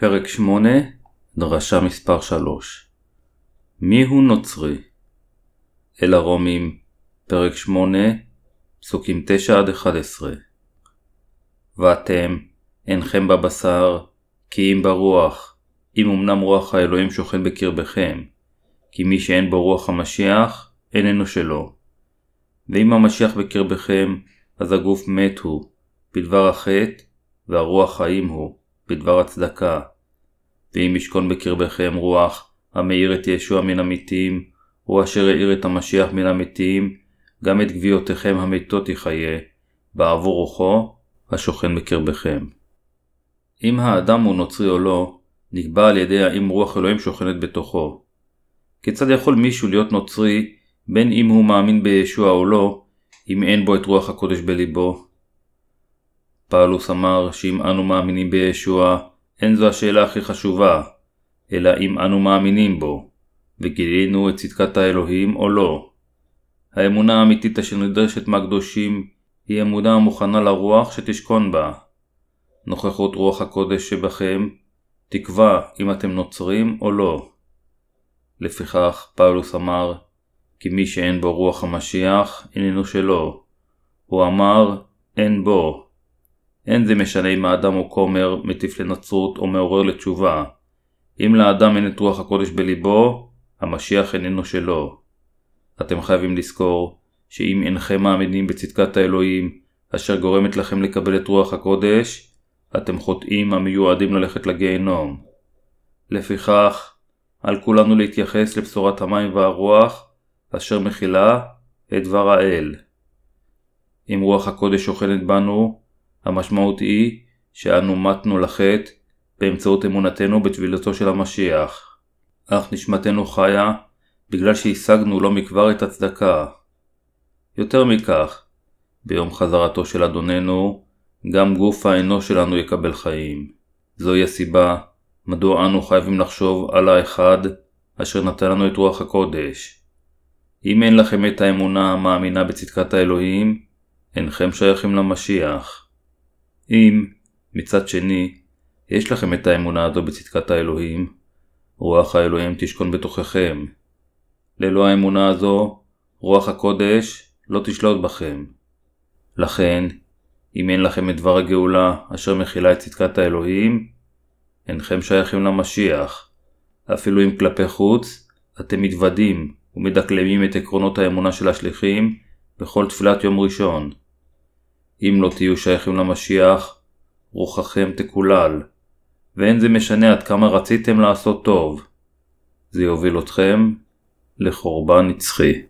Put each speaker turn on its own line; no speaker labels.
פרק 8, דרשה מספר 3 מיהו נוצרי? אל הרומים, פרק 8, פסוקים 9-11 ואתם, אינכם בבשר, כי אם ברוח, אם אמנם רוח האלוהים שוכן בקרבכם, כי מי שאין בו רוח המשיח, איננו שלו. ואם המשיח בקרבכם, אז הגוף מת הוא, בדבר החטא, והרוח חיים הוא. בדבר הצדקה. ואם ישכון בקרבכם רוח המאיר את ישוע מן המתים, הוא אשר האיר את המשיח מן המתים, גם את גוויותיכם המתות יחיה, בעבור רוחו השוכן בקרבכם. אם האדם הוא נוצרי או לא, נקבע על ידי האם רוח אלוהים שוכנת בתוכו. כיצד יכול מישהו להיות נוצרי, בין אם הוא מאמין בישוע או לא, אם אין בו את רוח הקודש בליבו? פאולוס אמר שאם אנו מאמינים בישוע, אין זו השאלה הכי חשובה, אלא אם אנו מאמינים בו, וגילינו את צדקת האלוהים או לא. האמונה האמיתית אשר נדרשת מהקדושים היא אמונה המוכנה לרוח שתשכון בה. נוכחות רוח הקודש שבכם תקבע אם אתם נוצרים או לא. לפיכך פאולוס אמר כי מי שאין בו רוח המשיח איננו שלו. הוא אמר אין בו, אין זה משנה אם האדם הוא כומר, מטיף לנצרות או מעורר לתשובה. אם לאדם אין את רוח הקודש בליבו, המשיח איננו שלו. אתם חייבים לזכור שאם אינכם מאמינים בצדקת האלוהים, אשר גורמת לכם לקבל את רוח הקודש, אתם חוטאים המיועדים ללכת לגיהנום. לפיכך, על כולנו להתייחס לבשורת המים והרוח, אשר מכילה את דבר האל. אם רוח הקודש שוכנת בנו, המשמעות היא שאנו מתנו לחטא באמצעות אמונתנו בטבילתו של המשיח. אך נשמתנו חיה בגלל שהשגנו לא מכבר את הצדקה. יותר מכך, ביום חזרתו של אדוננו, גם גוף האנוש שלנו יקבל חיים. זוהי הסיבה מדוע אנו חייבים לחשוב על האחד אשר נתן לנו את רוח הקודש. אם אין לכם את האמונה המאמינה בצדקת האלוהים, אינכם שייכים למשיח. אם, מצד שני, יש לכם את האמונה הזו בצדקת האלוהים, רוח האלוהים תשכון בתוככם. ללא האמונה הזו, רוח הקודש לא תשלוט בכם. לכן, אם אין לכם את דבר הגאולה אשר מכילה את צדקת האלוהים, אינכם שייכים למשיח. אפילו אם כלפי חוץ, אתם מתוודים ומדקלמים את עקרונות האמונה של השליחים בכל תפילת יום ראשון. אם לא תהיו שייכים למשיח, רוחכם תקולל, ואין זה משנה עד כמה רציתם לעשות טוב. זה יוביל אתכם לחורבן נצחי.